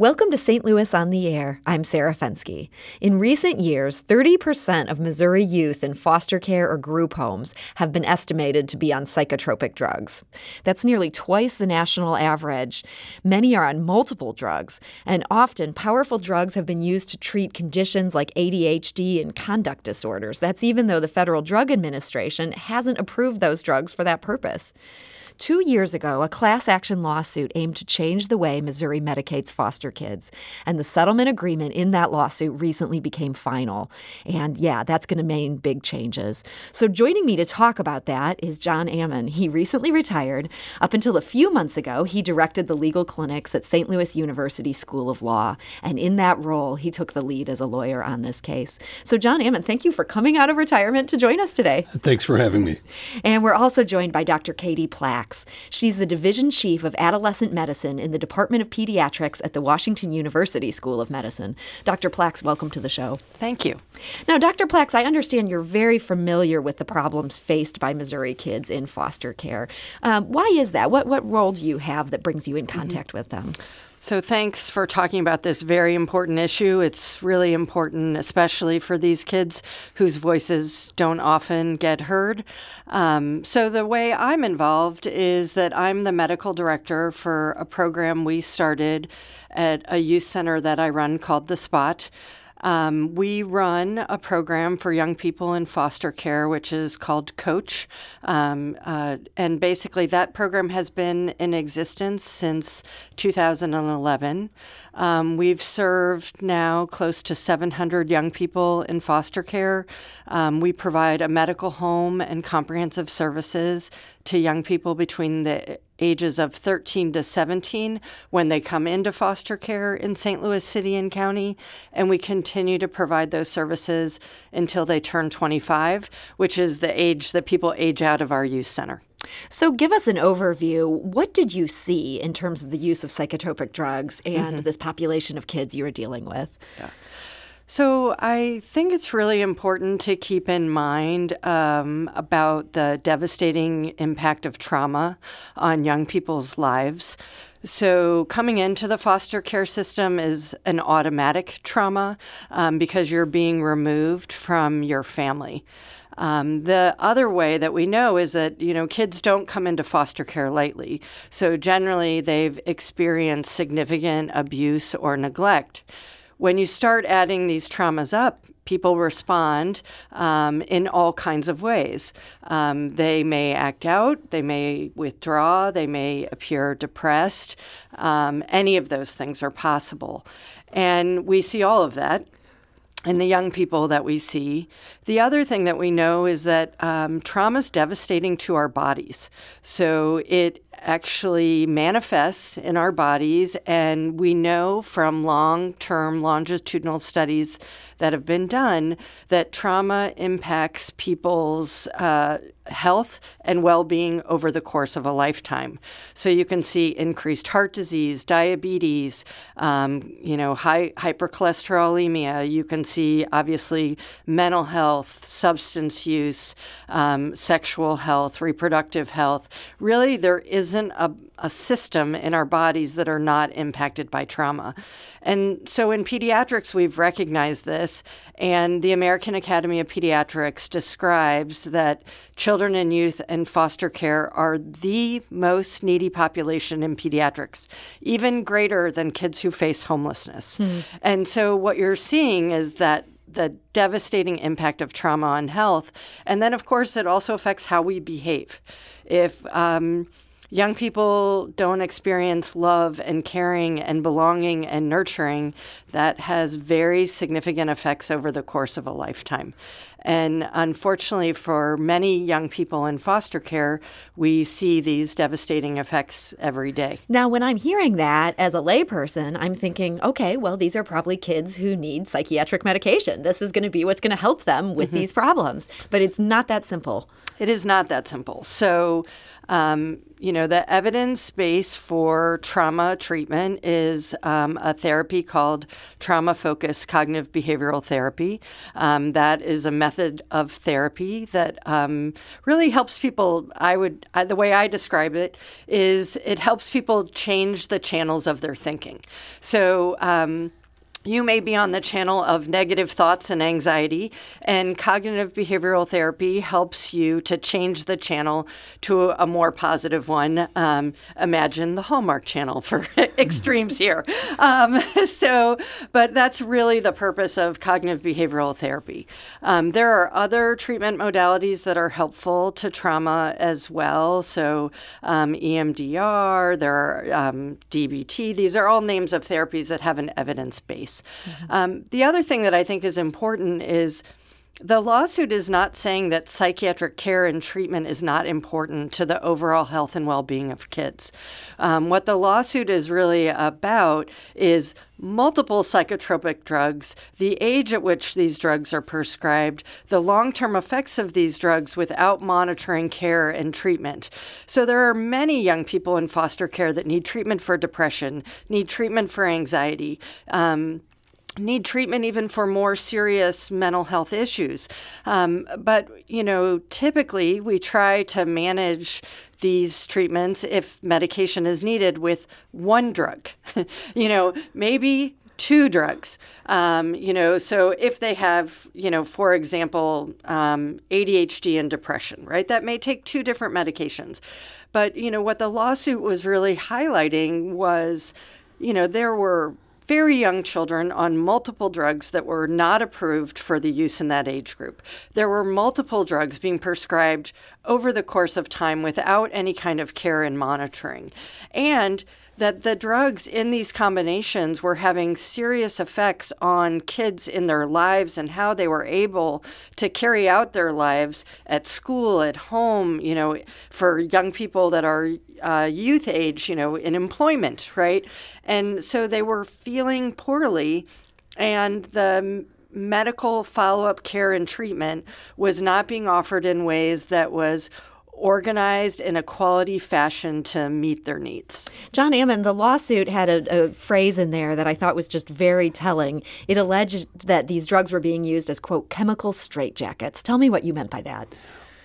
Welcome to St. Louis on the Air. I'm Sarah Fenske. In recent years, 30% of Missouri youth in foster care or group homes have been estimated to be on psychotropic drugs. That's nearly twice the national average. Many are on multiple drugs, and often powerful drugs have been used to treat conditions like ADHD and conduct disorders. That's even though the Federal Drug Administration hasn't approved those drugs for that purpose. Two years ago, a class action lawsuit aimed to change the way Missouri medicates foster kids. And the settlement agreement in that lawsuit recently became final. And yeah, that's going to mean big changes. So joining me to talk about that is John Ammann. He recently retired. Up until a few months ago, he directed the legal clinics at St. Louis University School of Law. And in that role, he took the lead as a lawyer on this case. So, John Ammann, thank you for coming out of retirement to join us today. Thanks for having me. And we're also joined by Dr. Katie Plax. She's the Division Chief of Adolescent Medicine in the Department of Pediatrics at the Washington University School of Medicine. Dr. Plax, welcome to the show. Thank you. Now, Dr. Plax, I understand you're very familiar with the problems faced by Missouri kids in foster care. Um, why is that? What, what role do you have that brings you in mm-hmm. contact mm-hmm. with them? So, thanks for talking about this very important issue. It's really important, especially for these kids whose voices don't often get heard. Um, so, the way I'm involved is that I'm the medical director for a program we started at a youth center that I run called The Spot. Um, we run a program for young people in foster care, which is called Coach. Um, uh, and basically, that program has been in existence since 2011. Um, we've served now close to 700 young people in foster care. Um, we provide a medical home and comprehensive services to young people between the ages of 13 to 17 when they come into foster care in St. Louis City and County. And we continue to provide those services until they turn 25, which is the age that people age out of our youth center. So, give us an overview. What did you see in terms of the use of psychotropic drugs and mm-hmm. this population of kids you were dealing with? Yeah. So, I think it's really important to keep in mind um, about the devastating impact of trauma on young people's lives. So, coming into the foster care system is an automatic trauma um, because you're being removed from your family. Um, the other way that we know is that you know kids don't come into foster care lightly. So generally, they've experienced significant abuse or neglect. When you start adding these traumas up, people respond um, in all kinds of ways. Um, they may act out, they may withdraw, they may appear depressed. Um, any of those things are possible. And we see all of that and the young people that we see. The other thing that we know is that um, trauma is devastating to our bodies. So it actually manifests in our bodies, and we know from long term longitudinal studies that have been done that trauma impacts people's uh, health and well being over the course of a lifetime. So you can see increased heart disease, diabetes, um, you know, high hypercholesterolemia. You can see obviously mental health, substance use, um, sexual health, reproductive health. Really, there isn't a, a system in our bodies that are not impacted by trauma. And so in pediatrics, we've recognized this, and the American Academy of Pediatrics describes that children and youth in foster care are the most needy population in pediatrics, even greater than kids who face homelessness. Mm. And so what you're seeing is that the devastating impact of trauma on health. And then, of course, it also affects how we behave. If um, young people don't experience love and caring and belonging and nurturing, that has very significant effects over the course of a lifetime. And unfortunately, for many young people in foster care, we see these devastating effects every day. Now, when I'm hearing that as a layperson, I'm thinking, okay, well, these are probably kids who need psychiatric medication. This is going to be what's going to help them with mm-hmm. these problems. But it's not that simple. It is not that simple. So, um, you know, the evidence base for trauma treatment is um, a therapy called trauma focused cognitive behavioral therapy. Um, that is a method of therapy that um, really helps people. I would, the way I describe it is it helps people change the channels of their thinking. So, um, you may be on the channel of negative thoughts and anxiety, and cognitive behavioral therapy helps you to change the channel to a more positive one. Um, imagine the Hallmark channel for extremes here. Um, so, but that's really the purpose of cognitive behavioral therapy. Um, there are other treatment modalities that are helpful to trauma as well. So, um, EMDR, there are um, DBT. These are all names of therapies that have an evidence base. Mm-hmm. Um, the other thing that I think is important is the lawsuit is not saying that psychiatric care and treatment is not important to the overall health and well being of kids. Um, what the lawsuit is really about is multiple psychotropic drugs, the age at which these drugs are prescribed, the long term effects of these drugs without monitoring care and treatment. So, there are many young people in foster care that need treatment for depression, need treatment for anxiety. Um, need treatment even for more serious mental health issues. Um, but, you know, typically we try to manage these treatments if medication is needed with one drug. you know, maybe two drugs. Um, you know, so if they have, you know, for example, um, ADHD and depression, right, that may take two different medications. But, you know, what the lawsuit was really highlighting was, you know, there were very young children on multiple drugs that were not approved for the use in that age group. There were multiple drugs being prescribed over the course of time without any kind of care and monitoring. And that the drugs in these combinations were having serious effects on kids in their lives and how they were able to carry out their lives at school, at home, you know, for young people that are uh, youth age, you know, in employment, right? And so they were feeling poorly, and the medical follow up care and treatment was not being offered in ways that was organized in a quality fashion to meet their needs. John Ammann, the lawsuit had a, a, phrase in there that I thought was just very telling. It alleged that these drugs were being used as, quote, chemical straitjackets. Tell me what you meant by that.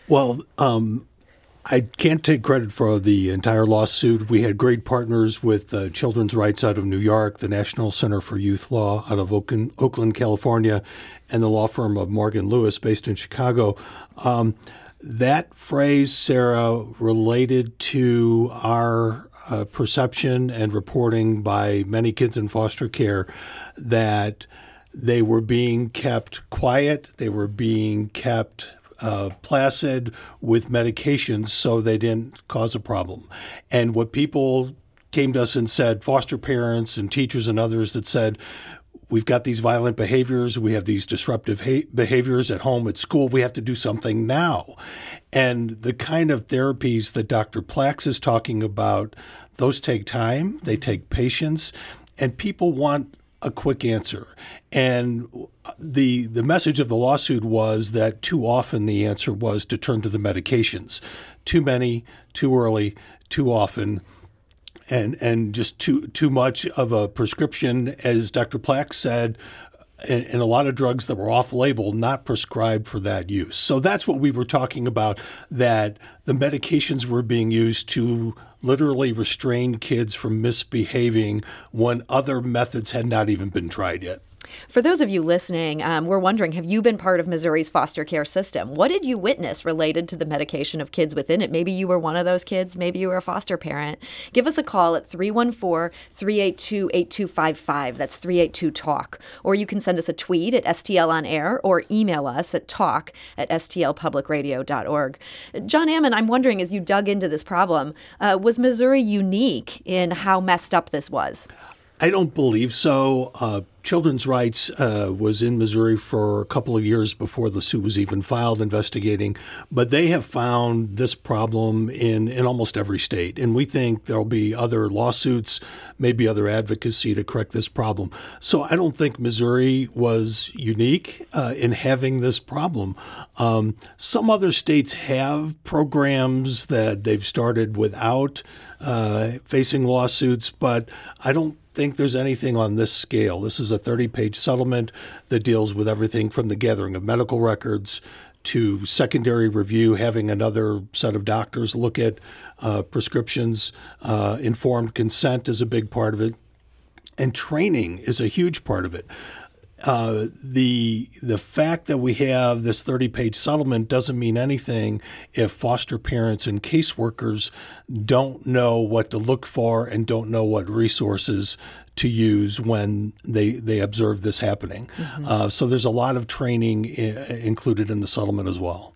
Well, um, I can't take credit for the entire lawsuit. We had great partners with uh, Children's Rights out of New York, the National Center for Youth Law out of Oakland, Oakland California, and the law firm of Morgan Lewis based in Chicago. Um, that phrase, Sarah, related to our uh, perception and reporting by many kids in foster care that they were being kept quiet, they were being kept uh, placid with medications so they didn't cause a problem. And what people came to us and said, foster parents and teachers and others that said, we've got these violent behaviors, we have these disruptive ha- behaviors at home, at school, we have to do something now. And the kind of therapies that Dr. Plax is talking about, those take time, they take patience, and people want a quick answer. And the the message of the lawsuit was that too often the answer was to turn to the medications. Too many, too early, too often and and just too too much of a prescription, as Dr. Plax said, and, and, a lot of drugs that were off label, not prescribed for that use. So that's what we were talking about. That the medications were being used to literally restrain kids from misbehaving when other methods had not even been tried yet. For those of you listening, um, we're wondering have you been part of Missouri's foster care system? What did you witness related to the medication of kids within it? Maybe you were one of those kids, maybe you were a foster parent. Give us a call at 314 382 8255. That's 382 TALK. Or you can send us a tweet at STL on air or email us at talk at stlpublicradio.org. John Ammann, I'm wondering as you dug into this problem, uh, was Missouri unique in how messed up this was? I don't believe so. Uh, Children's Rights uh, was in Missouri for a couple of years before the suit was even filed investigating, but they have found this problem in, in almost every state. And we think there'll be other lawsuits, maybe other advocacy to correct this problem. So I don't think Missouri was unique uh, in having this problem. Um, some other states have programs that they've started without uh, facing lawsuits, but I don't think there's anything on this scale. This is a 30 page settlement that deals with everything from the gathering of medical records to secondary review, having another set of doctors look at uh, prescriptions. Uh, informed consent is a big part of it. And training is a huge part of it. Uh, the the fact that we have this 30 page settlement doesn't mean anything if foster parents and caseworkers don't know what to look for and don't know what resources to use when they they observe this happening. Mm-hmm. Uh, so there's a lot of training I- included in the settlement as well.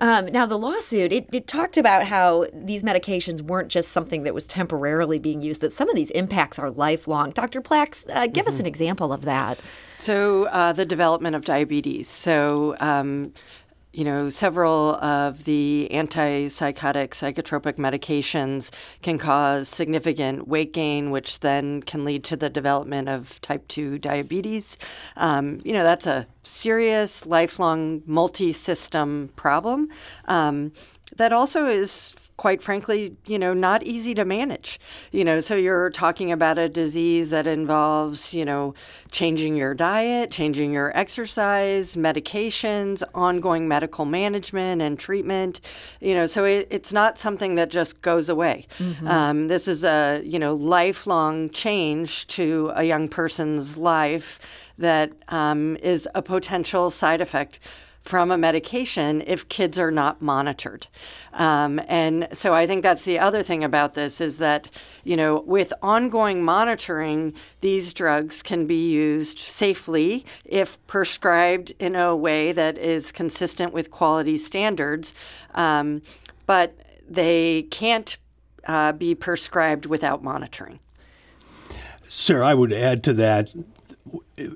Um, now, the lawsuit, it, it, talked about how these medications weren't just something that was temporarily being used, that some of these impacts are lifelong. Dr. Plax, uh, give mm-hmm. us an example of that. So, uh, the development of diabetes. So, um, you know, several of the antipsychotic psychotropic medications can cause significant weight gain, which then can lead to the development of type 2 diabetes. Um, you know, that's a serious, lifelong, multi system problem um, that also is quite frankly, you know, not easy to manage. You know, so you're talking about a disease that involves, you know, changing your diet, changing your exercise, medications, ongoing medical management and treatment. You know, so it, it's not something that just goes away. Mm-hmm. Um, this is a, you know, lifelong change to a young person's life that um, is a potential side effect from a medication if kids are not monitored. Um, and so I think that's the other thing about this is that, you know, with ongoing monitoring, these drugs can be used safely if prescribed in a way that is consistent with quality standards. Um, but they can't uh, be prescribed without monitoring. Sir, I would add to that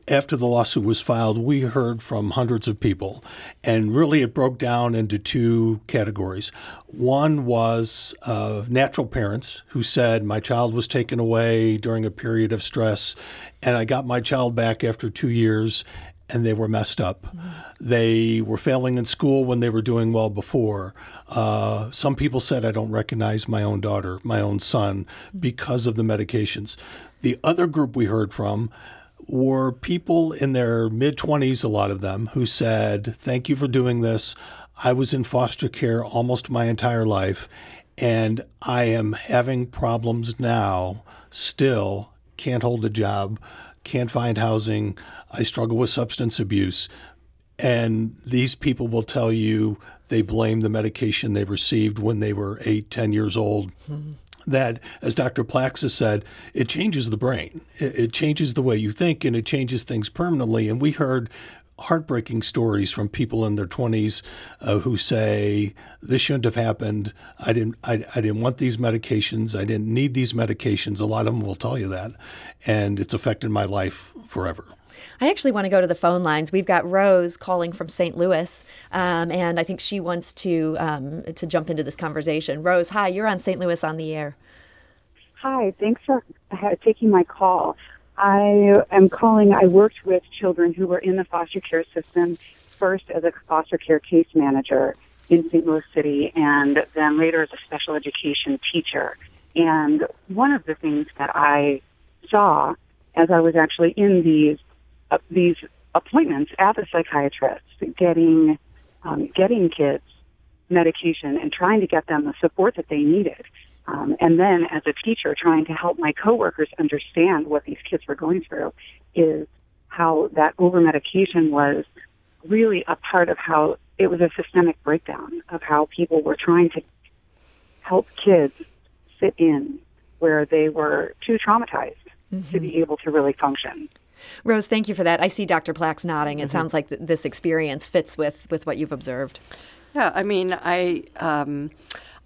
after the lawsuit was filed, we heard from hundreds of people, and really it broke down into two categories. One was uh, natural parents who said, My child was taken away during a period of stress, and I got my child back after two years, and they were messed up. Mm-hmm. They were failing in school when they were doing well before. Uh, some people said, I don't recognize my own daughter, my own son, mm-hmm. because of the medications. The other group we heard from, were people in their mid 20s, a lot of them, who said, Thank you for doing this. I was in foster care almost my entire life, and I am having problems now, still can't hold a job, can't find housing. I struggle with substance abuse. And these people will tell you they blame the medication they received when they were eight, ten years old. Mm-hmm that, as Dr. Plaxa said, it changes the brain. It, it, changes the way you think and it changes things permanently. And we heard heartbreaking stories from people in their 20s uh, who say, This shouldn't have happened. I didn't, I, I didn't want these medications. I didn't need these medications. A lot of them will tell you that. And it's affected my life forever. I actually want to go to the phone lines. We've got Rose calling from St. Louis, um, and I think she wants to um, to jump into this conversation. Rose, hi, you're on St. Louis on the air. Hi, thanks for taking my call. I am calling. I worked with children who were in the foster care system first as a foster care case manager in St. Louis City, and then later as a special education teacher. And one of the things that I saw as I was actually in these uh, these appointments at the psychiatrist, getting um, getting kids medication and trying to get them the support that they needed. Um, and then as a teacher, trying to help my coworkers understand what these kids were going through is how that over medication was really a part of how it was a systemic breakdown of how people were trying to help kids fit in where they were too traumatized mm-hmm. to be able to really function. Rose, thank you for that. I see Dr. Plax nodding. It mm-hmm. sounds like th- this experience fits with with what you've observed. Yeah, I mean, I um,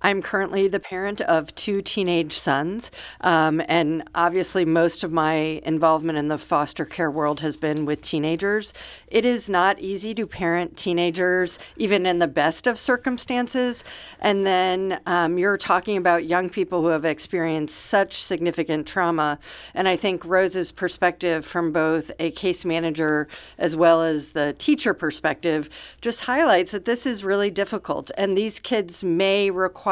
I'm currently the parent of two teenage sons, um, and obviously, most of my involvement in the foster care world has been with teenagers. It is not easy to parent teenagers, even in the best of circumstances. And then um, you're talking about young people who have experienced such significant trauma. And I think Rose's perspective from both a case manager as well as the teacher perspective just highlights that this is really difficult. And these kids may require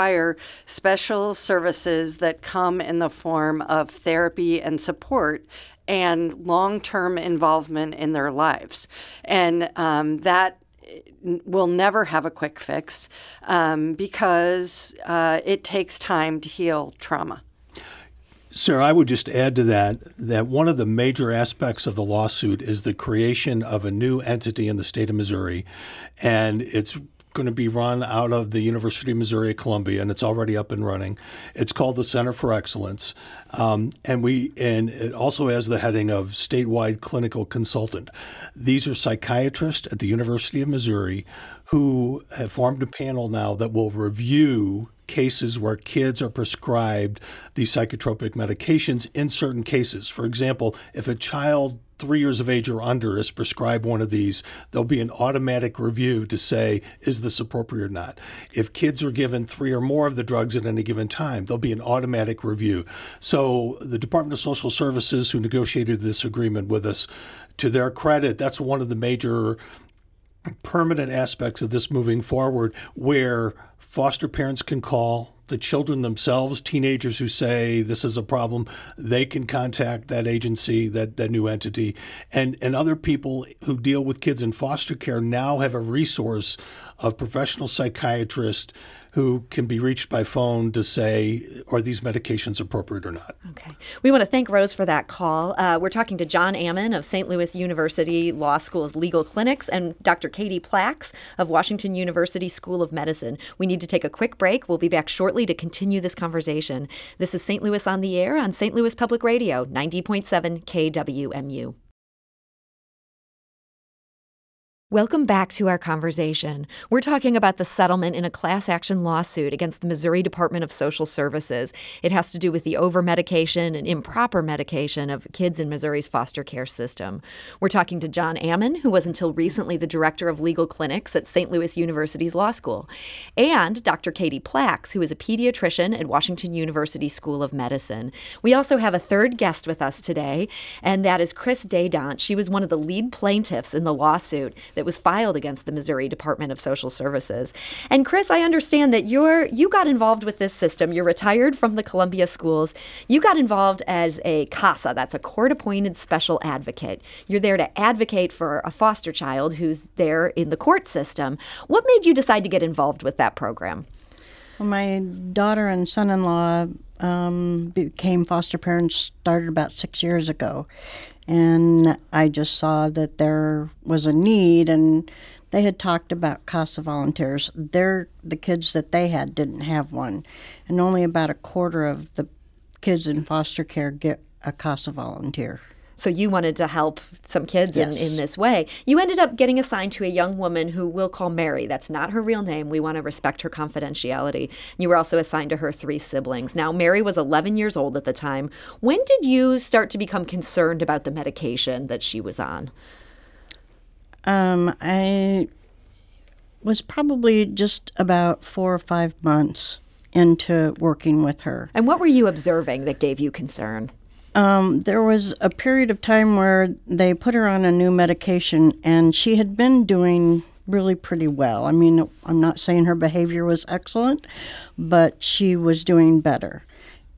special services that come in the form of therapy and support and long term involvement in their lives. And um, that will never have a quick fix um, because uh, it takes time to heal trauma. Sarah, I would just add to that that one of the major aspects of the lawsuit is the creation of a new entity in the state of Missouri, and it's going to be run out of the University of Missouri at Columbia, and it's already up and running. It's called the Center for Excellence, um, and we and it also has the heading of statewide clinical consultant. These are psychiatrists at the University of Missouri who have formed a panel now that will review cases where kids are prescribed these psychotropic medications in certain cases. For example, if a child three years of age or under is prescribed one of these, there'll be an automatic review to say, is this appropriate or not? If kids are given three or more of the drugs at any given time, there'll be an automatic review. So the Department of Social Services, who negotiated this agreement with us, to their credit, that's one of the major permanent aspects of this moving forward where foster parents can call the children themselves, teenagers who say this is a problem, they can contact that agency, that, that new entity. And, and other people who deal with kids in foster care now have a resource of professional psychiatrists who can be reached by phone to say, are these medications appropriate or not? Okay. We want to thank Rose for that call. Uh, we're talking to John Ammann of St. Louis University Law School's legal clinics and Dr. Katie Plax of Washington University School of Medicine. We need to take a quick break. We'll be back shortly to continue this conversation. This is St. Louis on the Air on St. Louis Public Radio, 90.7 KWMU. Welcome back to our conversation. We're talking about the settlement in a class action lawsuit against the Missouri Department of Social Services. It has to do with the over medication and improper medication of kids in Missouri's foster care system. We're talking to John Ammann, who was until recently the director of legal clinics at St. Louis University's Law School, and Dr. Katie Plax, who is a pediatrician at Washington University School of Medicine. We also have a third guest with us today, and that is Chris Dadant. She was one of the lead plaintiffs in the lawsuit that that was filed against the Missouri Department of Social Services. And Chris, I understand that you're you got involved with this system. You're retired from the Columbia schools. You got involved as a CASA, that's a court-appointed special advocate. You're there to advocate for a foster child who's there in the court system. What made you decide to get involved with that program? Well, my daughter and son-in-law um, became foster parents started about six years ago, and I just saw that there was a need and they had talked about CASA volunteers. They're, the kids that they had didn't have one, and only about a quarter of the kids in foster care get a CASA volunteer. So you wanted to help some kids yes. in, in this way. You ended up getting assigned to a young woman who we'll call Mary. That's not her real name. We want to respect her confidentiality. You were also assigned to her three siblings. Now, Mary was 11 years old at the time. When did you start to become concerned about the medication that she was on? Um, I was probably just about four or five months into working with her. And what were you observing that gave you concern? Um, there was a period of time where they put her on a new medication, and she had been doing really pretty well. I mean, I'm not saying her behavior was excellent, but she was doing better.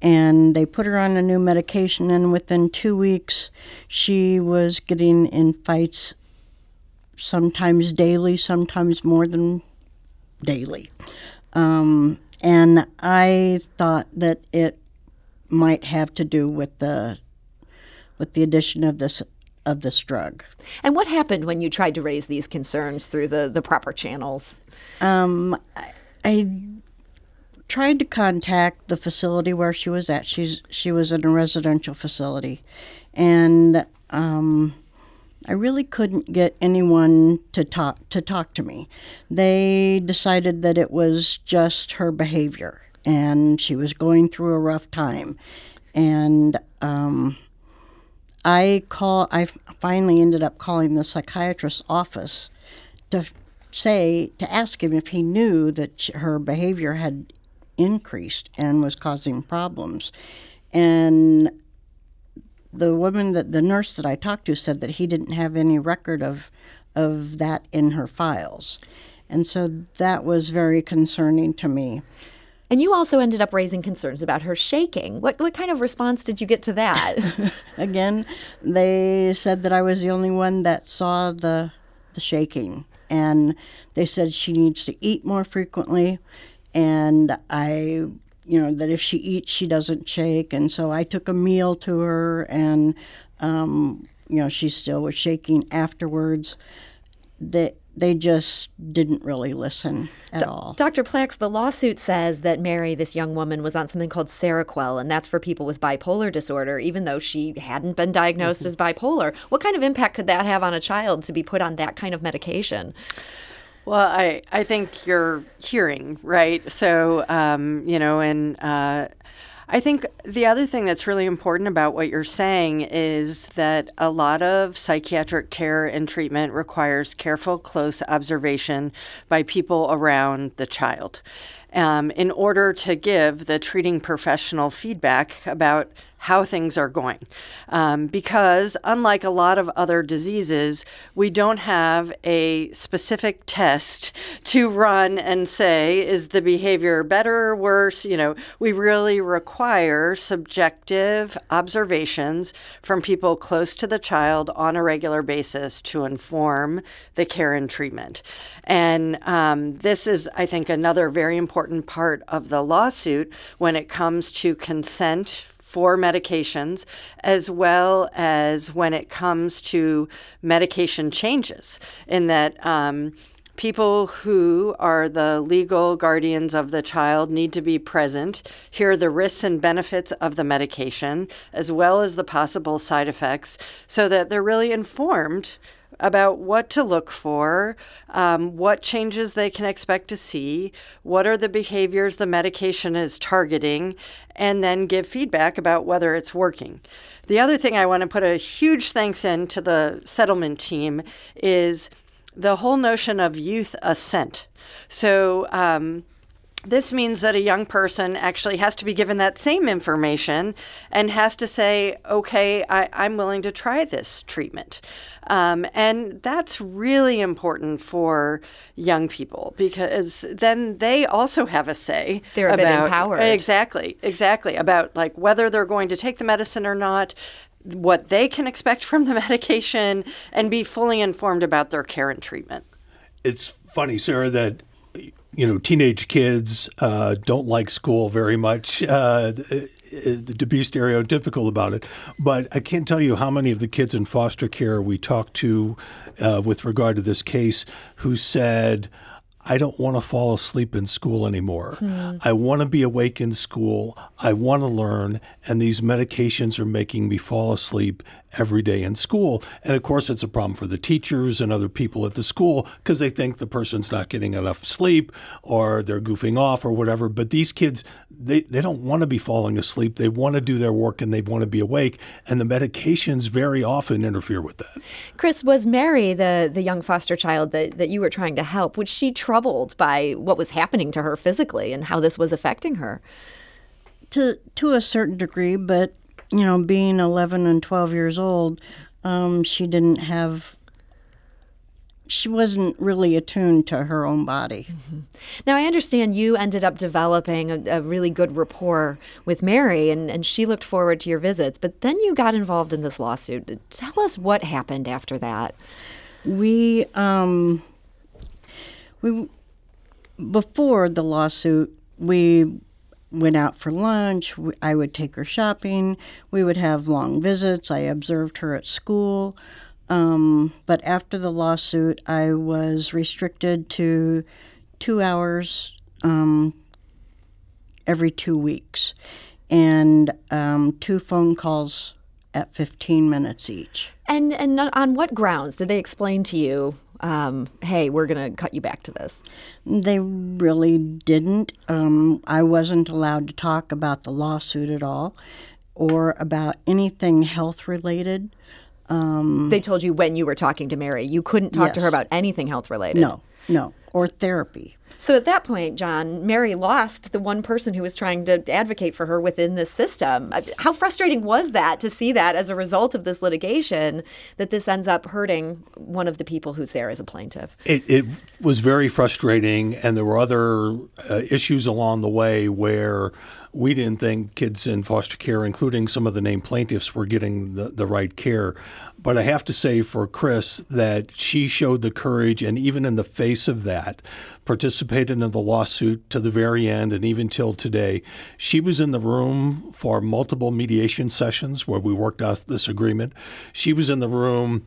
And they put her on a new medication, and within two weeks, she was getting in fights sometimes daily, sometimes more than daily. Um, and I thought that it might have to do with the with the addition of this of this drug. And what happened when you tried to raise these concerns through the, the proper channels? Um, I, I tried to contact the facility where she was at. She's she was in a residential facility, and um, I really couldn't get anyone to talk to talk to me. They decided that it was just her behavior, and she was going through a rough time, and um, I call. I finally ended up calling the psychiatrist's office to say to ask him if he knew that her behavior had increased and was causing problems, and the woman that the nurse that I talked to said that he didn't have any record of of that in her files. And so that was very concerning to me. And you also ended up raising concerns about her shaking. What what kind of response did you get to that? Again, they said that I was the only one that saw the the shaking and they said she needs to eat more frequently and I you know that if she eats she doesn't shake and so i took a meal to her and um, you know she still was shaking afterwards they they just didn't really listen at D- all. Dr. Plax, the lawsuit says that Mary, this young woman, was on something called Seroquel, and that's for people with bipolar disorder, even though she hadn't been diagnosed mm-hmm. as bipolar. What kind of impact could that have on a child to be put on that kind of medication? Well, I, I think you're hearing, right? So, um, you know, and uh, I think the other thing that's really important about what you're saying is that a lot of psychiatric care and treatment requires careful, close observation by people around the child. Um, in order to give the treating professional feedback about how things are going. Um, because, unlike a lot of other diseases, we don't have a specific test to run and say, is the behavior better or worse? You know, we really require subjective observations from people close to the child on a regular basis to inform the care and treatment. And um, this is, I think, another very important part of the lawsuit when it comes to consent for medications, as well as when it comes to medication changes, in that um, people who are the legal guardians of the child need to be present, hear the risks and benefits of the medication, as well as the possible side effects, so that they're really informed about what to look for, um, what changes they can expect to see, what are the behaviors the medication is targeting, and then give feedback about whether it's working. The other thing I want to put a huge thanks in to the settlement team is the whole notion of youth assent. So, um, this means that a young person actually has to be given that same information and has to say, okay, I, am willing to try this treatment. Um, and that's really important for young people because then they also have a say. They're a about, bit empowered. Exactly, exactly. About like whether they're going to take the medicine or not, what they can expect from the medication, and be fully informed about their care and treatment. It's funny, Sarah, that you know, teenage kids uh, don't like school very much. Uh, to be stereotypical about it, but I can't tell you how many of the kids in foster care we talked to uh, with regard to this case who said, I don't want to fall asleep in school anymore. Hmm. I want to be awake in school. I want to learn. And these medications are making me fall asleep every day in school. And of course, it's a problem for the teachers and other people at the school because they think the person's not getting enough sleep or they're goofing off or whatever. But these kids, they, they don't want to be falling asleep. They want to do their work and they want to be awake. And the medications very often interfere with that. Chris, was Mary, the, the young foster child that, that you were trying to help, was she troubled by what was happening to her physically and how this was affecting her? To, to a certain degree, but you know, being 11 and 12 years old, um, she didn't have, she wasn't really attuned to her own body. Mm-hmm. Now, I understand you ended up developing a, a, really good rapport with Mary, and, and she looked forward to your visits, but then you got involved in this lawsuit. Tell us what happened after that. We, um, we, before the lawsuit, we went out for lunch. I would take her shopping. We would have long visits. I observed her at school. Um, but after the lawsuit, I was restricted to two hours um, every two weeks and um, two phone calls at 15 minutes each. And and on what grounds did they explain to you? Um, hey, we're going to cut you back to this. They really didn't. Um, I wasn't allowed to talk about the lawsuit at all, or about anything health related. Um, they told you when you were talking to Mary, you couldn't talk yes. to her about anything health related. No, no, or therapy. So at that point, John, Mary lost the one person who was trying to advocate for her within this system. Uh, how frustrating was that to see that as a result of this litigation, that this ends up hurting one of the people who's there as a plaintiff? It, it was very frustrating, and there were other uh, issues along the way where we didn't think kids in foster care, including some of the named plaintiffs, were getting the, the right care. But I have to say for Chris that she showed the courage, and even in the face of that, participated in the lawsuit to the very end and even till today. She was in the room for multiple mediation sessions where we worked out this agreement. She was in the room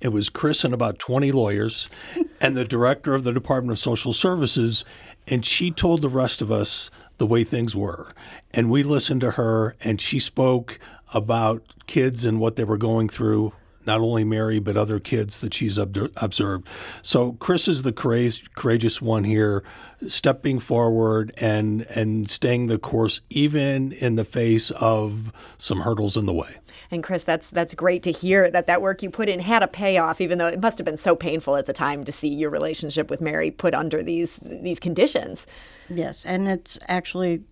it was Chris and about 20 lawyers and the director of the Department of Social Services. And she told the rest of us the way things were. And we listened to her, and she spoke about kids and what they were going through. Not only Mary, but other kids that she's observed. So Chris is the courageous one here, stepping forward and and staying the course, even in the face of some hurdles in the way. And Chris, that's that's great to hear that that work you put in had a payoff, even though it must have been so painful at the time to see your relationship with Mary put under these these conditions. Yes, and it's actually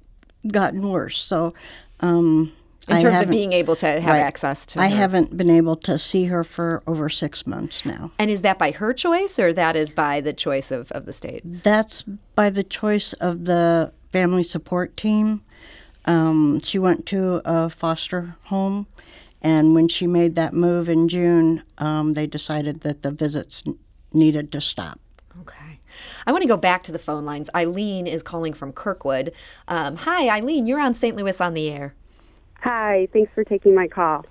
gotten worse. So, um, in I terms of being able to have right, access to, I her. haven't been able to see her for over six months now. And is that by her choice, or that is by the choice of, of the state? That's by the choice of the family support team. Um, she went to a foster home, and when she made that move in June, um, they decided that the visits needed to stop. Okay. I want to go back to the phone lines. Eileen is calling from Kirkwood. Um, hi, Eileen. You're on St. Louis on the air. Hi. Thanks for taking my call.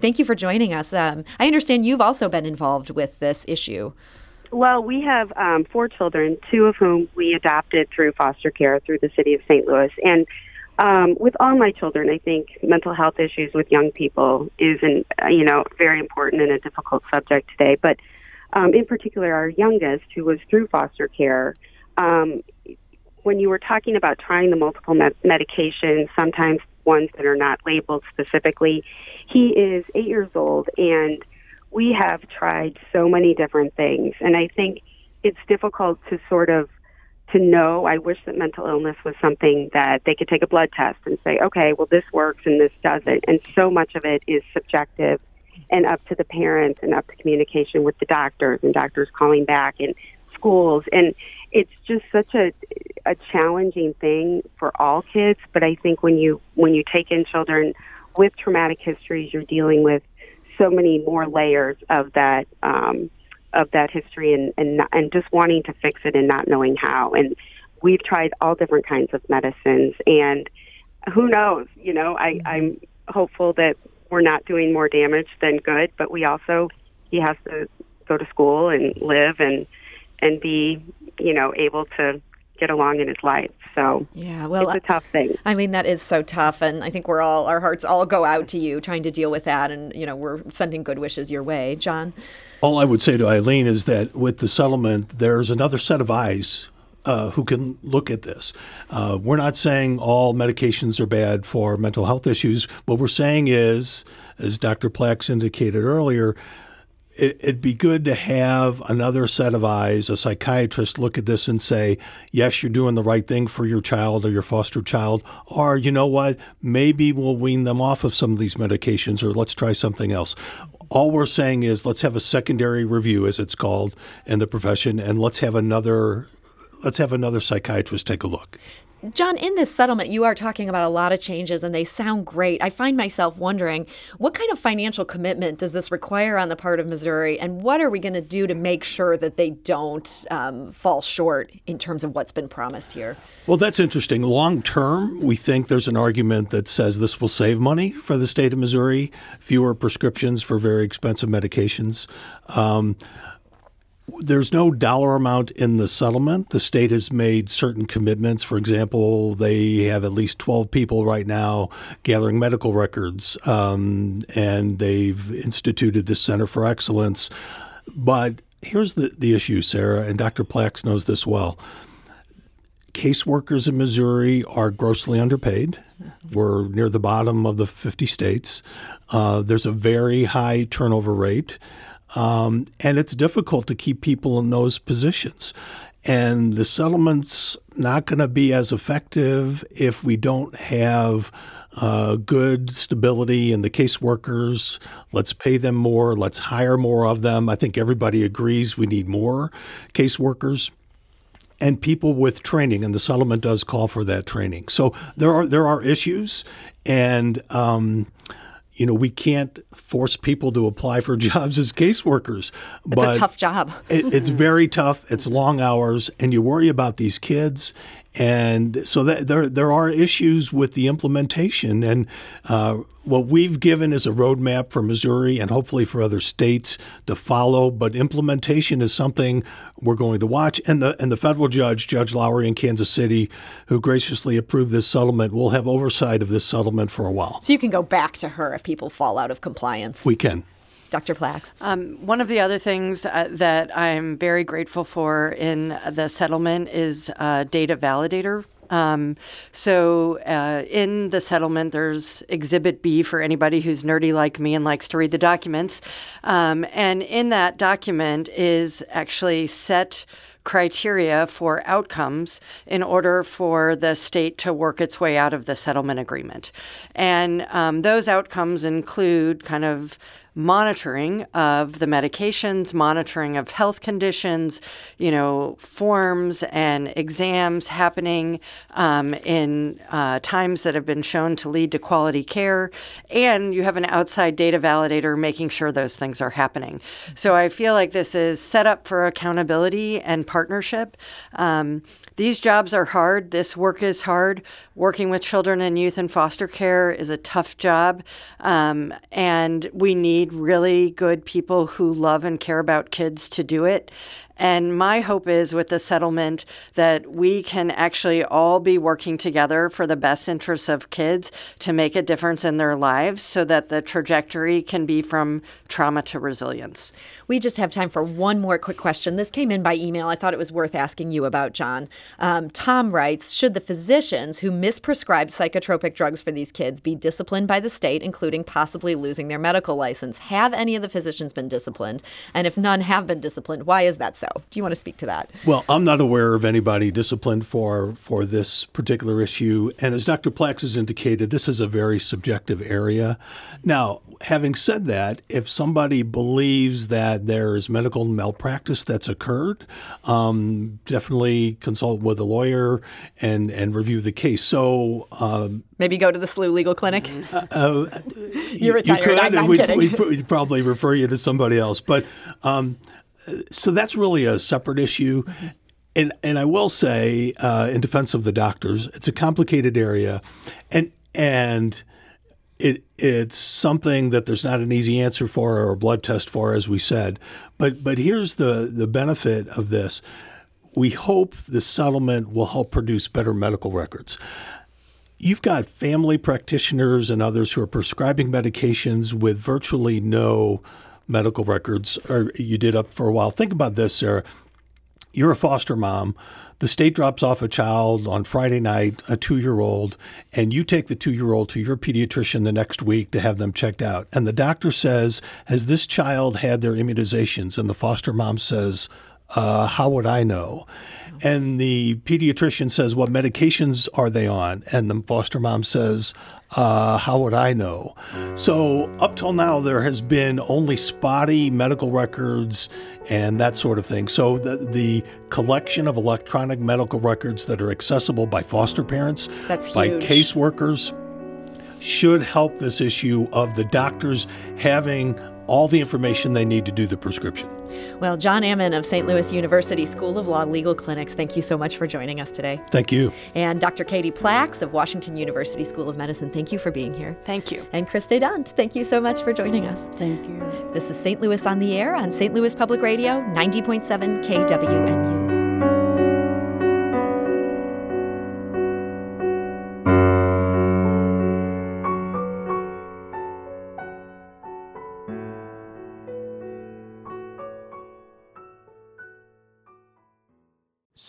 Thank you for joining us. Um, I understand you've also been involved with this issue. Well, we have um, four children, two of whom we adopted through foster care through the city of St. Louis. And um, with all my children, I think mental health issues with young people is, an, you know, very important and a difficult subject today. But um, in particular, our youngest, who was through foster care, um, when you were talking about trying the multiple med- medications, sometimes ones that are not labeled specifically, he is eight years old, and we have tried so many different things. And I think it's difficult to sort of to know. I wish that mental illness was something that they could take a blood test and say, okay, well, this works and this doesn't. And so much of it is subjective and up to the parents and up to communication with the doctors and doctors calling back and schools. And it's just such a a challenging thing for all kids but i think when you when you take in children with traumatic histories you're dealing with so many more layers of that um of that history and and and just wanting to fix it and not knowing how. And we've tried all different kinds of medicines and who knows you know i i'm hopeful that we're not doing more damage than good, but we also he has to go to school and live and and be you know able to get along in his life. So yeah, well, it's a tough thing. I mean, that is so tough, and I think we're all our hearts all go out to you trying to deal with that, and you know we're sending good wishes your way, John. All I would say to Eileen is that with the settlement, there's another set of eyes uh, who can look at this. Uh, we're not saying all medications are bad for mental health issues. What we're saying is, as Dr. Plax indicated earlier, it, would be good to have another set of eyes, a psychiatrist look at this and say, yes, you're doing the right thing for your child or your foster child, or you know what, maybe we'll wean them off of some of these medications or let's try something else. All we're saying is let's have a secondary review, as it's called in the profession, and let's have another let's have another psychiatrist take a look. John, in this settlement, you are talking about a lot of changes and they sound great. I find myself wondering what kind of financial commitment does this require on the part of Missouri, and what are we going to do to make sure that they don't um, fall short in terms of what's been promised here? Well, that's interesting. Long term, we think there's an argument that says this will save money for the state of Missouri, fewer prescriptions for very expensive medications. Um, there's no dollar amount in the settlement. The state has made certain commitments. For example, they have at least 12 people right now gathering medical records, um, and they've instituted this Center for Excellence. But here's the, the issue, Sarah, and Dr. Plax knows this well. Caseworkers in Missouri are grossly underpaid. We're near the bottom of the 50 states. Uh, there's a very high turnover rate. Um, and it's difficult to keep people in those positions. And the settlement's not going to be as effective if we don't have uh, good stability in the caseworkers. Let's pay them more. Let's hire more of them. I think everybody agrees we need more caseworkers and people with training, and the settlement does call for that training. So there are there are issues, and um, you know, we can't force people to apply for jobs as caseworkers. It's a tough job. it, it's very tough. It's long hours, and you worry about these kids. And so that there there are issues with the implementation, and uh, what we've given is a roadmap for Missouri and hopefully for other states to follow. But implementation is something we're going to watch. And the and the federal judge, Judge Laughrey in Kansas City, who graciously approved this settlement, will have oversight of this settlement for a while. So you can go back to her if people fall out of compliance. We can. Dr. Plax. Um, one of the other things uh, that I'm very grateful for in the settlement is uh, data validator um, so uh, in the settlement, there's Exhibit B for anybody who's nerdy like me and likes to read the documents. Um, and in that document is actually set criteria for outcomes in order for the state to work its way out of the settlement agreement. And um, those outcomes include kind of monitoring of the medications, monitoring of health conditions, you know, forms and exams happening um, in uh, times that have been shown to lead to quality care. And you have an outside data validator making sure those things are happening. So I feel like this is set up for accountability and partnership. Um, these jobs are hard. This work is hard. Working with children and youth in foster care is a tough job. Um, and we need really good people who love and care about kids to do it. And my hope is with the settlement that we can actually all be working together for the best interests of kids to make a difference in their lives so that the trajectory can be from trauma to resilience. We just have time for one more quick question. This came in by email. I thought it was worth asking you about, John. Um, Tom writes Should the physicians who misprescribed psychotropic drugs for these kids be disciplined by the state, including possibly losing their medical license? Have any of the physicians been disciplined? And if none have been disciplined, why is that so? Do you want to speak to that? Well, I'm not aware of anybody disciplined for for this particular issue, and as Dr. Plax has indicated, this is a very subjective area. Now, having said that, if somebody believes that there is medical malpractice that's occurred, um, definitely consult with a lawyer and and review the case. So. Um, Maybe go to the SLU Legal Clinic. Uh, uh, You're retired. You could, I'm, I'm we'd, kidding. We'd, we'd, probably refer you to somebody else. But um, so that's really a separate issue. And, and I will say, uh, in defense of the doctors, it's a complicated area, and and it it's something that there's not an easy answer for or a blood test for, as we said. But but here's the the benefit of this: we hope the settlement will help produce better medical records. You've got family practitioners and others who are prescribing medications with virtually no medical records, or you did up for a while. Think about this, Sarah. You're a foster mom. The state drops off a child on Friday night, a two year old, and you take the two year old to your pediatrician the next week to have them checked out. And the doctor says, Has this child had their immunizations? And the foster mom says, uh, How would I know? And the pediatrician says, What medications are they on? And the foster mom says, uh, how would I know? So, up till now, there has been only spotty medical records and that sort of thing. So, the, the collection of electronic medical records that are accessible by foster parents, That's by huge. caseworkers, should help this issue of the doctors having all the information they need to do the prescription. Well, John Ammann of St. Louis University School of Law Legal Clinics, thank you so much for joining us today. Thank you. And Dr. Katie Plax of Washington University School of Medicine, thank you for being here. Thank you. And Chris Dunt, thank you so much for joining us. Thank you. This is St. Louis on the Air on St. Louis Public Radio, 90.7 KWMU.